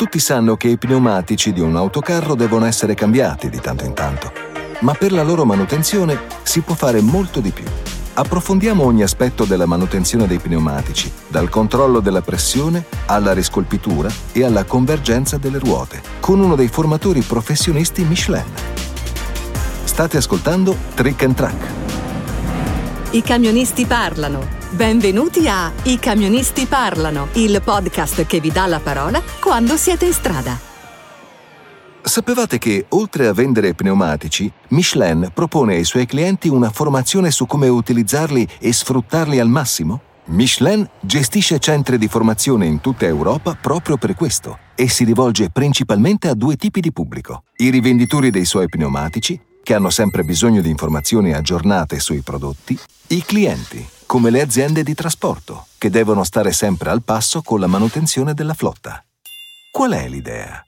Tutti sanno che i pneumatici di un autocarro devono essere cambiati di tanto in tanto, ma per la loro manutenzione si può fare molto di più. Approfondiamo ogni aspetto della manutenzione dei pneumatici, dal controllo della pressione alla riscolpitura e alla convergenza delle ruote, con uno dei formatori professionisti Michelin. State ascoltando Trick and Track. I camionisti parlano. Benvenuti a I camionisti parlano, il podcast che vi dà la parola quando siete in strada. Sapevate che, oltre a vendere pneumatici, Michelin propone ai suoi clienti una formazione su come utilizzarli e sfruttarli al massimo? Michelin gestisce centri di formazione in tutta Europa proprio per questo e si rivolge principalmente a due tipi di pubblico. I rivenditori dei suoi pneumatici, che hanno sempre bisogno di informazioni aggiornate sui prodotti, i clienti, come le aziende di trasporto, che devono stare sempre al passo con la manutenzione della flotta. Qual è l'idea?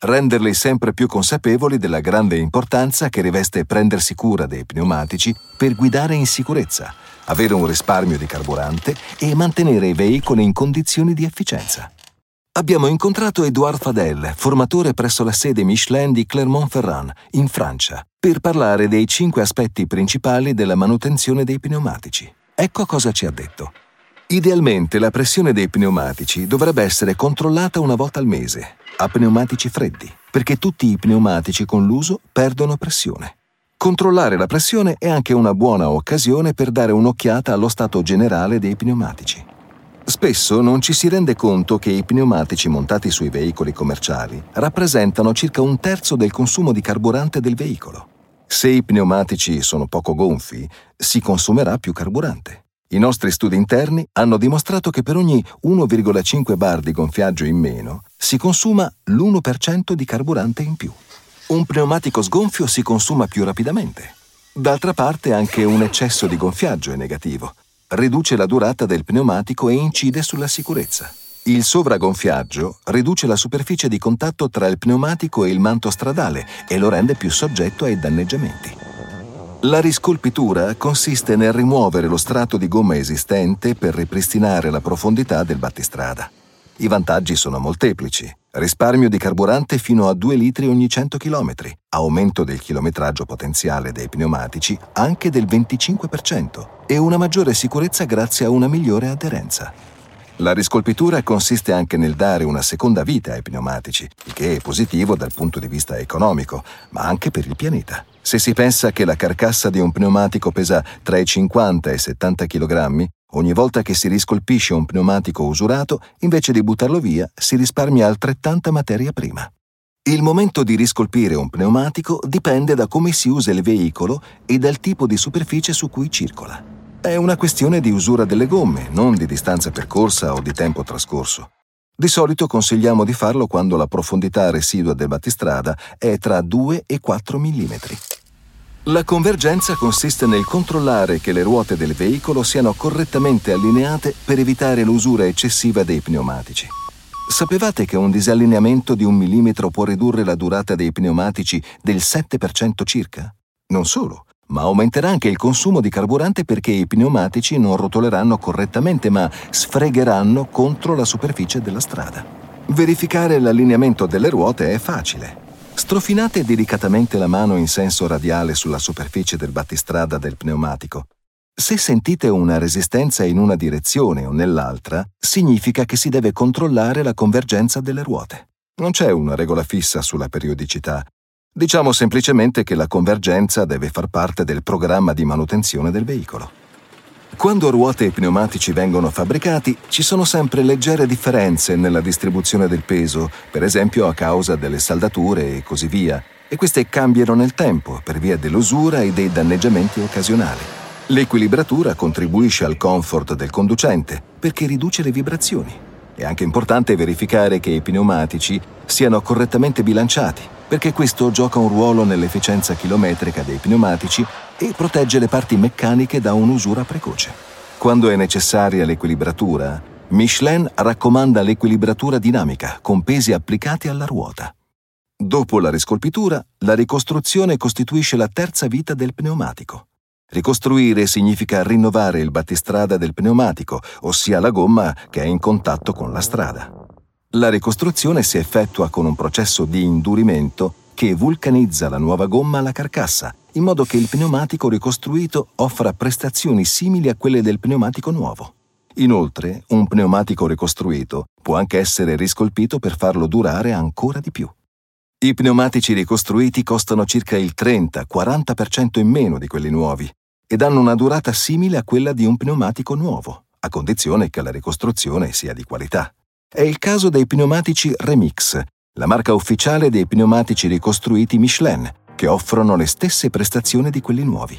Renderli sempre più consapevoli della grande importanza che riveste prendersi cura dei pneumatici per guidare in sicurezza, avere un risparmio di carburante e mantenere i veicoli in condizioni di efficienza. Abbiamo incontrato Edouard Fadel, formatore presso la sede Michelin di Clermont-Ferrand, in Francia, per parlare dei cinque aspetti principali della manutenzione dei pneumatici. Ecco cosa ci ha detto. Idealmente la pressione dei pneumatici dovrebbe essere controllata una volta al mese, a pneumatici freddi, perché tutti i pneumatici con l'uso perdono pressione. Controllare la pressione è anche una buona occasione per dare un'occhiata allo stato generale dei pneumatici. Spesso non ci si rende conto che i pneumatici montati sui veicoli commerciali rappresentano circa un terzo del consumo di carburante del veicolo. Se i pneumatici sono poco gonfi, si consumerà più carburante. I nostri studi interni hanno dimostrato che per ogni 1,5 bar di gonfiaggio in meno si consuma l'1% di carburante in più. Un pneumatico sgonfio si consuma più rapidamente. D'altra parte anche un eccesso di gonfiaggio è negativo. Riduce la durata del pneumatico e incide sulla sicurezza. Il sovragonfiaggio riduce la superficie di contatto tra il pneumatico e il manto stradale e lo rende più soggetto ai danneggiamenti. La riscolpitura consiste nel rimuovere lo strato di gomma esistente per ripristinare la profondità del battistrada. I vantaggi sono molteplici. Risparmio di carburante fino a 2 litri ogni 100 km, aumento del chilometraggio potenziale dei pneumatici anche del 25% e una maggiore sicurezza grazie a una migliore aderenza. La riscolpitura consiste anche nel dare una seconda vita ai pneumatici, il che è positivo dal punto di vista economico, ma anche per il pianeta. Se si pensa che la carcassa di un pneumatico pesa tra i 50 e i 70 kg, ogni volta che si riscolpisce un pneumatico usurato, invece di buttarlo via, si risparmia altrettanta materia prima. Il momento di riscolpire un pneumatico dipende da come si usa il veicolo e dal tipo di superficie su cui circola. È una questione di usura delle gomme, non di distanza percorsa o di tempo trascorso. Di solito consigliamo di farlo quando la profondità residua del battistrada è tra 2 e 4 mm. La convergenza consiste nel controllare che le ruote del veicolo siano correttamente allineate per evitare l'usura eccessiva dei pneumatici. Sapevate che un disallineamento di un millimetro può ridurre la durata dei pneumatici del 7% circa? Non solo, ma aumenterà anche il consumo di carburante perché i pneumatici non rotoleranno correttamente ma sfregheranno contro la superficie della strada. Verificare l'allineamento delle ruote è facile. Strofinate delicatamente la mano in senso radiale sulla superficie del battistrada del pneumatico. Se sentite una resistenza in una direzione o nell'altra, significa che si deve controllare la convergenza delle ruote. Non c'è una regola fissa sulla periodicità, Diciamo semplicemente che la convergenza deve far parte del programma di manutenzione del veicolo. Quando ruote e pneumatici vengono fabbricati, ci sono sempre leggere differenze nella distribuzione del peso, per esempio a causa delle saldature e così via, e queste cambiano nel tempo per via dell'usura e dei danneggiamenti occasionali. L'equilibratura contribuisce al comfort del conducente perché riduce le vibrazioni. È anche importante verificare che i pneumatici siano correttamente bilanciati perché questo gioca un ruolo nell'efficienza chilometrica dei pneumatici e protegge le parti meccaniche da un'usura precoce. Quando è necessaria l'equilibratura, Michelin raccomanda l'equilibratura dinamica con pesi applicati alla ruota. Dopo la riscolpitura, la ricostruzione costituisce la terza vita del pneumatico. Ricostruire significa rinnovare il battistrada del pneumatico, ossia la gomma che è in contatto con la strada. La ricostruzione si effettua con un processo di indurimento che vulcanizza la nuova gomma alla carcassa, in modo che il pneumatico ricostruito offra prestazioni simili a quelle del pneumatico nuovo. Inoltre, un pneumatico ricostruito può anche essere riscolpito per farlo durare ancora di più. I pneumatici ricostruiti costano circa il 30-40% in meno di quelli nuovi ed hanno una durata simile a quella di un pneumatico nuovo, a condizione che la ricostruzione sia di qualità. È il caso dei pneumatici Remix, la marca ufficiale dei pneumatici ricostruiti Michelin, che offrono le stesse prestazioni di quelli nuovi.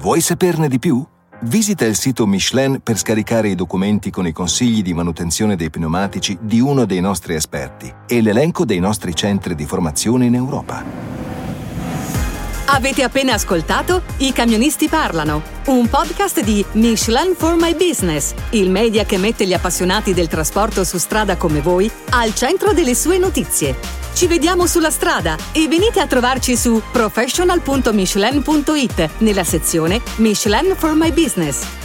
Vuoi saperne di più? Visita il sito Michelin per scaricare i documenti con i consigli di manutenzione dei pneumatici di uno dei nostri esperti e l'elenco dei nostri centri di formazione in Europa. Avete appena ascoltato I camionisti parlano, un podcast di Michelin for My Business, il media che mette gli appassionati del trasporto su strada come voi al centro delle sue notizie. Ci vediamo sulla strada e venite a trovarci su professional.michelin.it nella sezione Michelin for My Business.